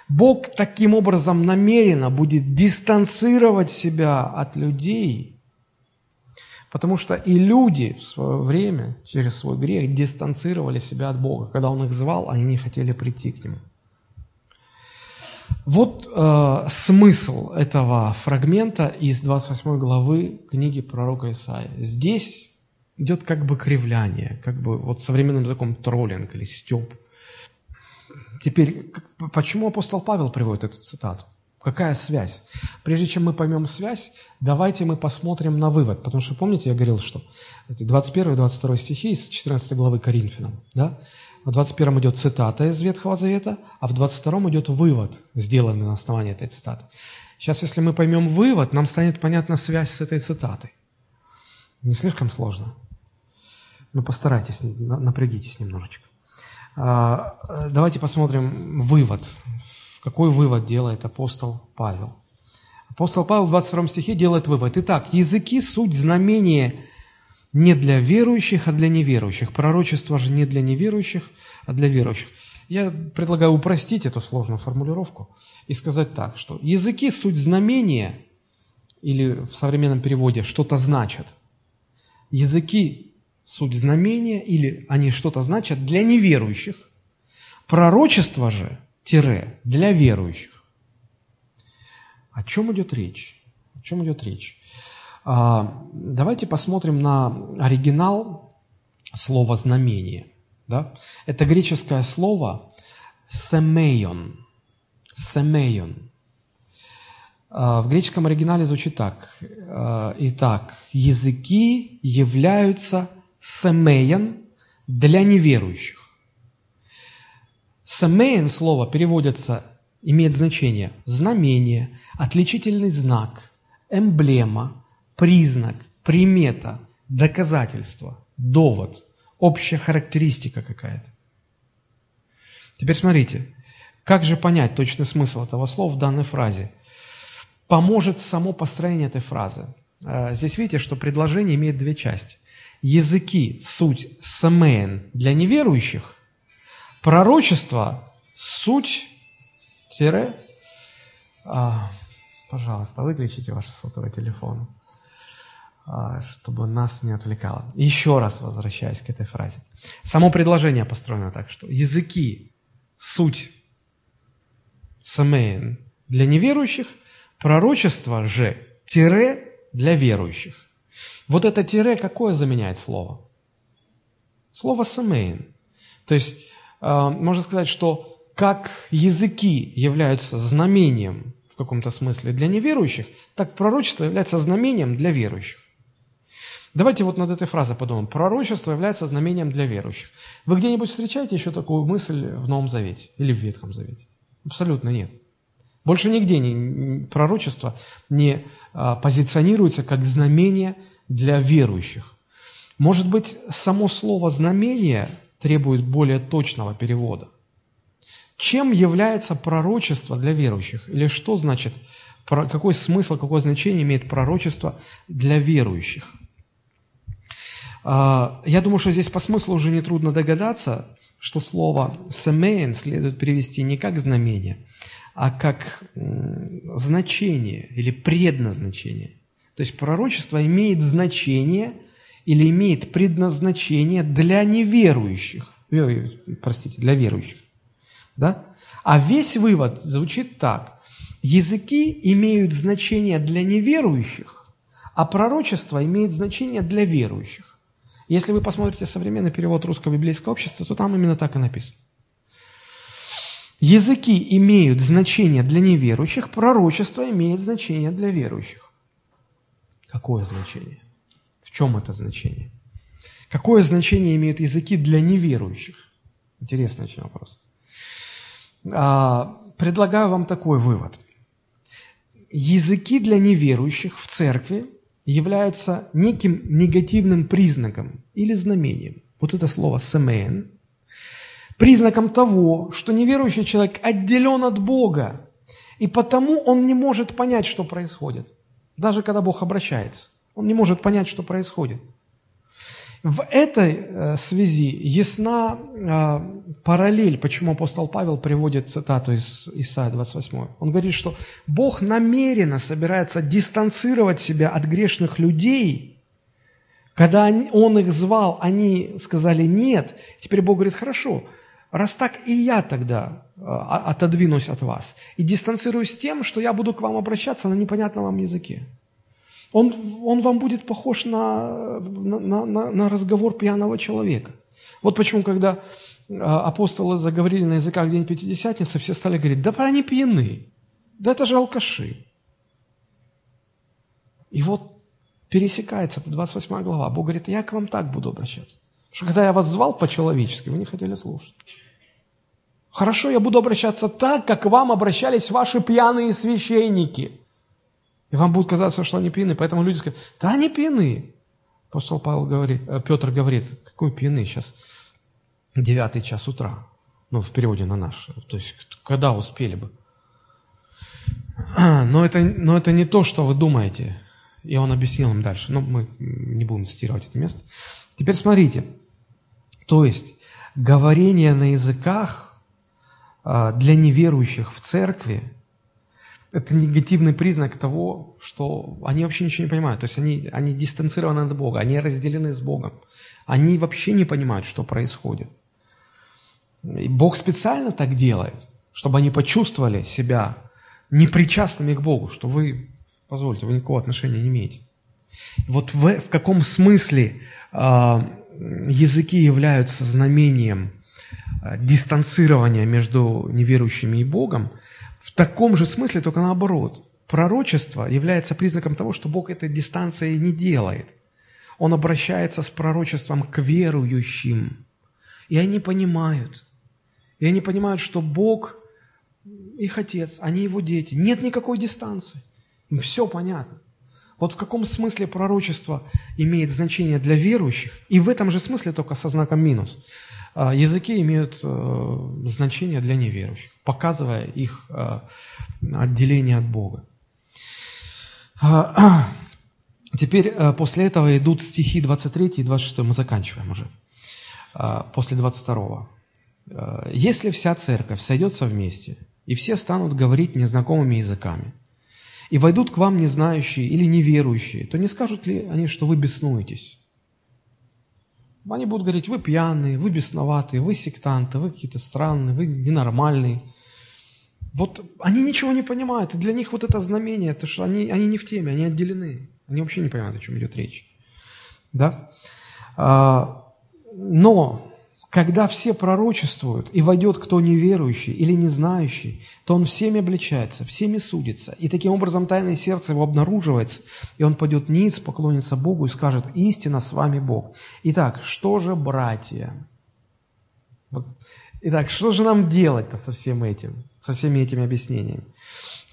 [SPEAKER 1] Бог таким образом намеренно будет дистанцировать себя от людей, потому что и люди в свое время через свой грех дистанцировали себя от Бога. Когда Он их звал, они не хотели прийти к Нему. Вот э, смысл этого фрагмента из 28 главы книги пророка Исаия. Здесь идет как бы кривляние, как бы вот современным языком троллинг или степ. Теперь, почему апостол Павел приводит эту цитату? Какая связь? Прежде чем мы поймем связь, давайте мы посмотрим на вывод. Потому что, помните, я говорил, что 21 и 22 стихи из 14 главы Коринфянам, да? В 21 идет цитата из Ветхого Завета, а в 22 идет вывод, сделанный на основании этой цитаты. Сейчас, если мы поймем вывод, нам станет понятна связь с этой цитатой. Не слишком сложно? Ну, постарайтесь, напрягитесь немножечко. А, давайте посмотрим вывод. Какой вывод делает апостол Павел? Апостол Павел в 22 стихе делает вывод. Итак, языки – суть знамения не для верующих, а для неверующих. Пророчество же не для неверующих, а для верующих. Я предлагаю упростить эту сложную формулировку и сказать так, что языки – суть знамения, или в современном переводе что-то значат. Языки суть знамения или они что-то значат для неверующих. Пророчество же, тире, для верующих. О чем идет речь? О чем идет речь? А, давайте посмотрим на оригинал слова «знамение». Да? Это греческое слово «семейон». «Семейон». А, в греческом оригинале звучит так. А, итак, языки являются семеян для неверующих. Семеян слово переводится, имеет значение знамение, отличительный знак, эмблема, признак, примета, доказательство, довод, общая характеристика какая-то. Теперь смотрите, как же понять точный смысл этого слова в данной фразе? Поможет само построение этой фразы. Э, здесь видите, что предложение имеет две части. Языки – суть самеен для неверующих, пророчество – суть тире. А, пожалуйста, выключите ваш сотовый телефон, а, чтобы нас не отвлекало. Еще раз возвращаясь к этой фразе. Само предложение построено так, что языки – суть самеин для неверующих, пророчество же тире для верующих. Вот это тире какое заменяет слово? Слово самеин. То есть, э, можно сказать, что как языки являются знамением в каком-то смысле для неверующих, так пророчество является знамением для верующих. Давайте вот над этой фразой подумаем. Пророчество является знамением для верующих. Вы где-нибудь встречаете еще такую мысль в Новом Завете или в Ветхом Завете? Абсолютно нет. Больше нигде пророчество не а, позиционируется как знамение для верующих. Может быть, само слово «знамение» требует более точного перевода. Чем является пророчество для верующих? Или что значит, какой смысл, какое значение имеет пророчество для верующих? А, я думаю, что здесь по смыслу уже нетрудно догадаться, что слово «семейн» следует перевести не как знамение, а как значение или предназначение. То есть пророчество имеет значение или имеет предназначение для неверующих. Простите, для верующих. Да? А весь вывод звучит так. Языки имеют значение для неверующих, а пророчество имеет значение для верующих. Если вы посмотрите современный перевод русского библейского общества, то там именно так и написано. Языки имеют значение для неверующих, пророчество имеет значение для верующих. Какое значение? В чем это значение? Какое значение имеют языки для неверующих? Интересный очень вопрос. А, предлагаю вам такой вывод. Языки для неверующих в церкви являются неким негативным признаком или знамением. Вот это слово «семейн» признаком того, что неверующий человек отделен от Бога, и потому он не может понять, что происходит. Даже когда Бог обращается, он не может понять, что происходит. В этой э, связи ясна э, параллель, почему апостол Павел приводит цитату из Исаия 28. Он говорит, что Бог намеренно собирается дистанцировать себя от грешных людей. Когда Он их звал, они сказали «нет». Теперь Бог говорит «хорошо, раз так и я тогда э, отодвинусь от вас и дистанцируюсь тем, что я буду к вам обращаться на непонятном вам языке». Он, он вам будет похож на, на, на, на разговор пьяного человека. Вот почему, когда а, апостолы заговорили на языках День Пятидесятницы, все стали говорить, да они пьяны, да это же алкаши. И вот пересекается, это 28 глава. Бог говорит, я к вам так буду обращаться. Что когда я вас звал по-человечески, вы не хотели слушать. Хорошо, я буду обращаться так, как вам обращались ваши пьяные священники – и вам будет казаться, что они пьяны. Поэтому люди скажут, да они пьяны. Апостол Павел говорит, э, Петр говорит, какой пьяны? Сейчас девятый час утра. Ну, в переводе на наш. То есть, когда успели бы? Но это, но это не то, что вы думаете. И он объяснил им дальше. Но мы не будем цитировать это место. Теперь смотрите. То есть, говорение на языках а, для неверующих в церкви – это негативный признак того, что они вообще ничего не понимают. То есть они, они дистанцированы от Бога, они разделены с Богом. Они вообще не понимают, что происходит. И Бог специально так делает, чтобы они почувствовали себя непричастными к Богу, что вы, позвольте, вы никакого отношения не имеете. Вот в, в каком смысле э, языки являются знамением э, дистанцирования между неверующими и Богом – в таком же смысле, только наоборот. пророчество является признаком того, что Бог этой дистанции не делает. Он обращается с пророчеством к верующим. И они понимают. И они понимают, что Бог их отец, они его дети. Нет никакой дистанции. Им все понятно. Вот в каком смысле пророчество имеет значение для верующих, и в этом же смысле только со знаком минус. А, языки имеют э, значение для неверующих, показывая их э, отделение от Бога. А, теперь э, после этого идут стихи 23 и 26, мы заканчиваем уже, а, после 22. «Если вся церковь сойдется вместе, и все станут говорить незнакомыми языками, и войдут к вам незнающие или неверующие, то не скажут ли они, что вы беснуетесь? Они будут говорить, вы пьяные, вы бесноватые, вы сектанты, вы какие-то странные, вы ненормальные. Вот они ничего не понимают, и для них вот это знамение, то что они, они не в теме, они отделены. Они вообще не понимают, о чем идет речь. Да? А, но когда все пророчествуют, и войдет кто неверующий или не знающий, то он всеми обличается, всеми судится. И таким образом тайное сердце его обнаруживается, и он пойдет ниц, поклонится Богу и скажет, истина с вами Бог. Итак, что же, братья? Итак, что же нам делать-то со всем этим, со всеми этими объяснениями?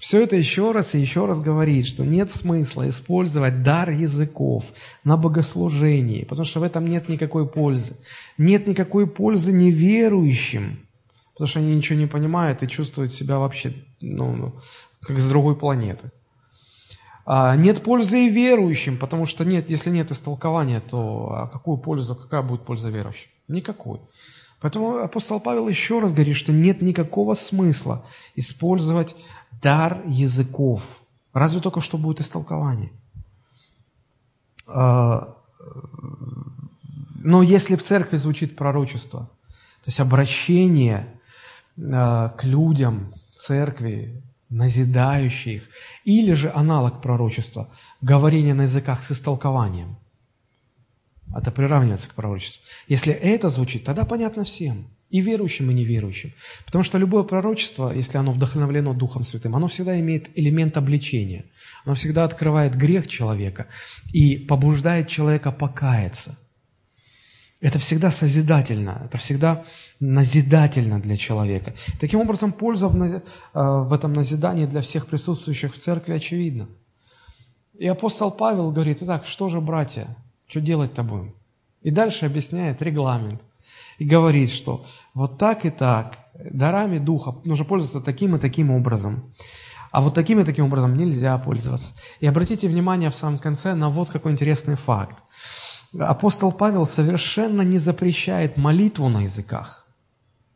[SPEAKER 1] Все это еще раз и еще раз говорит, что нет смысла использовать дар языков на богослужении, потому что в этом нет никакой пользы. Нет никакой пользы неверующим, потому что они ничего не понимают и чувствуют себя вообще ну, ну как с другой планеты. А нет пользы и верующим, потому что нет, если нет истолкования, то а какую пользу, какая будет польза верующим? Никакой. Поэтому апостол Павел еще раз говорит, что нет никакого смысла использовать дар языков. Разве только что будет истолкование. А, но если в церкви звучит пророчество, то есть обращение а, к людям церкви, назидающих, или же аналог пророчества, говорение на языках с истолкованием. Это приравнивается к пророчеству. Если это звучит, тогда понятно всем – и верующим, и неверующим. Потому что любое пророчество, если оно вдохновлено Духом Святым, оно всегда имеет элемент обличения. Оно всегда открывает грех человека и побуждает человека покаяться. Это всегда созидательно, это всегда назидательно для человека. Таким образом, польза в, э, этом назидании для всех присутствующих в церкви очевидна. И апостол Павел говорит, итак, что же, братья, что делать-то будем? И дальше объясняет регламент – и говорит, что вот так и так, дарами Духа нужно пользоваться таким и таким образом. А вот таким и таким образом нельзя пользоваться. И обратите внимание в самом конце на вот какой интересный факт. Апостол Павел совершенно не запрещает молитву на языках.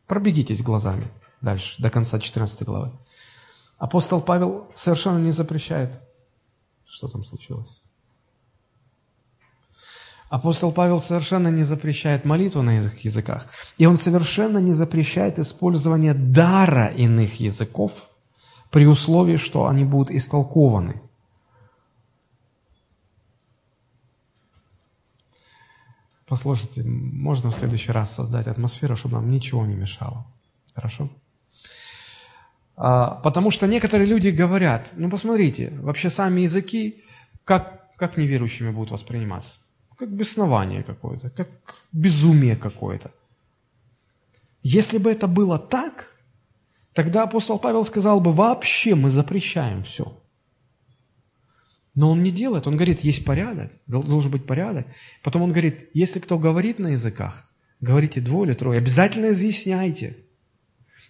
[SPEAKER 1] Пробегитесь глазами дальше, до конца 14 главы. Апостол Павел совершенно не запрещает. Что там случилось? Апостол Павел совершенно не запрещает молитву на иных языках, и он совершенно не запрещает использование дара иных языков при условии, что они будут истолкованы. Послушайте, можно в следующий раз создать атмосферу, чтобы нам ничего не мешало. Хорошо? А, потому что некоторые люди говорят, ну посмотрите, вообще сами языки, как, как неверующими будут восприниматься как беснование какое-то, как безумие какое-то. Если бы это было так, тогда апостол Павел сказал бы, вообще мы запрещаем все. Но он не делает, он говорит, есть порядок, должен быть порядок. Потом он говорит, если кто говорит на языках, говорите двое или трое, обязательно изъясняйте.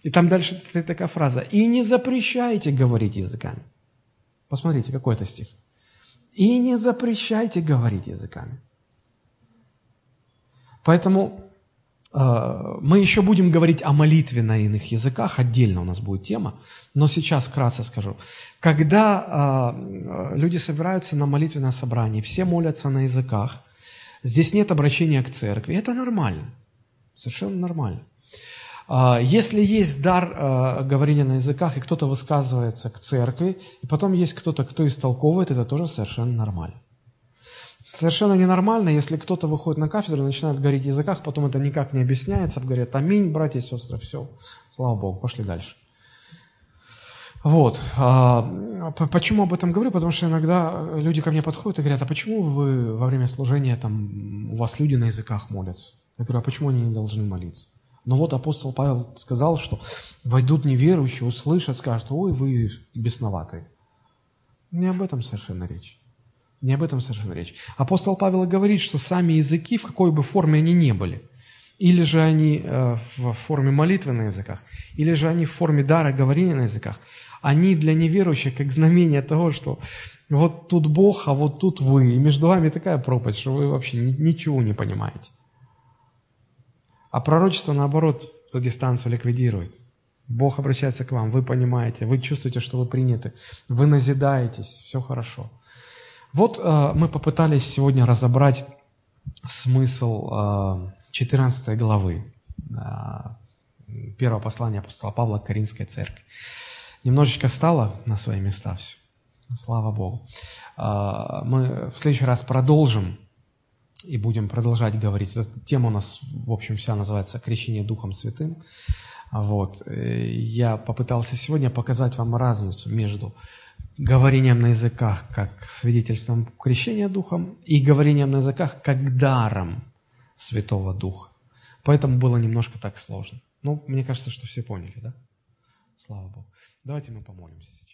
[SPEAKER 1] И там дальше стоит такая фраза, и не запрещайте говорить языками. Посмотрите, какой это стих. И не запрещайте говорить языками. Поэтому э, мы еще будем говорить о молитве на иных языках, отдельно у нас будет тема, но сейчас вкратце скажу. Когда э, люди собираются на молитвенное собрание, все молятся на языках, здесь нет обращения к церкви, это нормально, совершенно нормально. Э, если есть дар говорения на языках, и кто-то высказывается к церкви, и потом есть кто-то, кто истолковывает, это тоже совершенно нормально. Совершенно ненормально, если кто-то выходит на кафедру и начинает говорить в языках, потом это никак не объясняется, говорят, аминь, братья и сестры, все, слава Богу, пошли дальше. Вот. А, почему об этом говорю? Потому что иногда люди ко мне подходят и говорят, а почему вы во время служения, там, у вас люди на языках молятся? Я говорю, а почему они не должны молиться? Но вот апостол Павел сказал, что войдут неверующие, услышат, скажут, ой, вы бесноватые. Не об этом совершенно речь. Не об этом совершенно речь. Апостол Павел говорит, что сами языки, в какой бы форме они ни были, или же они э, в форме молитвы на языках, или же они в форме дара говорения на языках, они для неверующих как знамение того, что вот тут Бог, а вот тут вы, и между вами такая пропасть, что вы вообще ничего не понимаете. А пророчество, наоборот, за дистанцию ликвидирует. Бог обращается к вам, вы понимаете, вы чувствуете, что вы приняты, вы назидаетесь, все хорошо. Вот э, мы попытались сегодня разобрать смысл э, 14 главы э, первого послания апостола Павла к Каринской церкви. Немножечко стало на свои места все. Слава Богу. Э, мы в следующий раз продолжим и будем продолжать говорить. Эта тема у нас, в общем, вся называется «Крещение Духом Святым». Вот. Я попытался сегодня показать вам разницу между говорением на языках как свидетельством крещения Духом и говорением на языках как даром Святого Духа. Поэтому было немножко так сложно. Ну, мне кажется, что все поняли, да? Слава Богу. Давайте мы помолимся сейчас.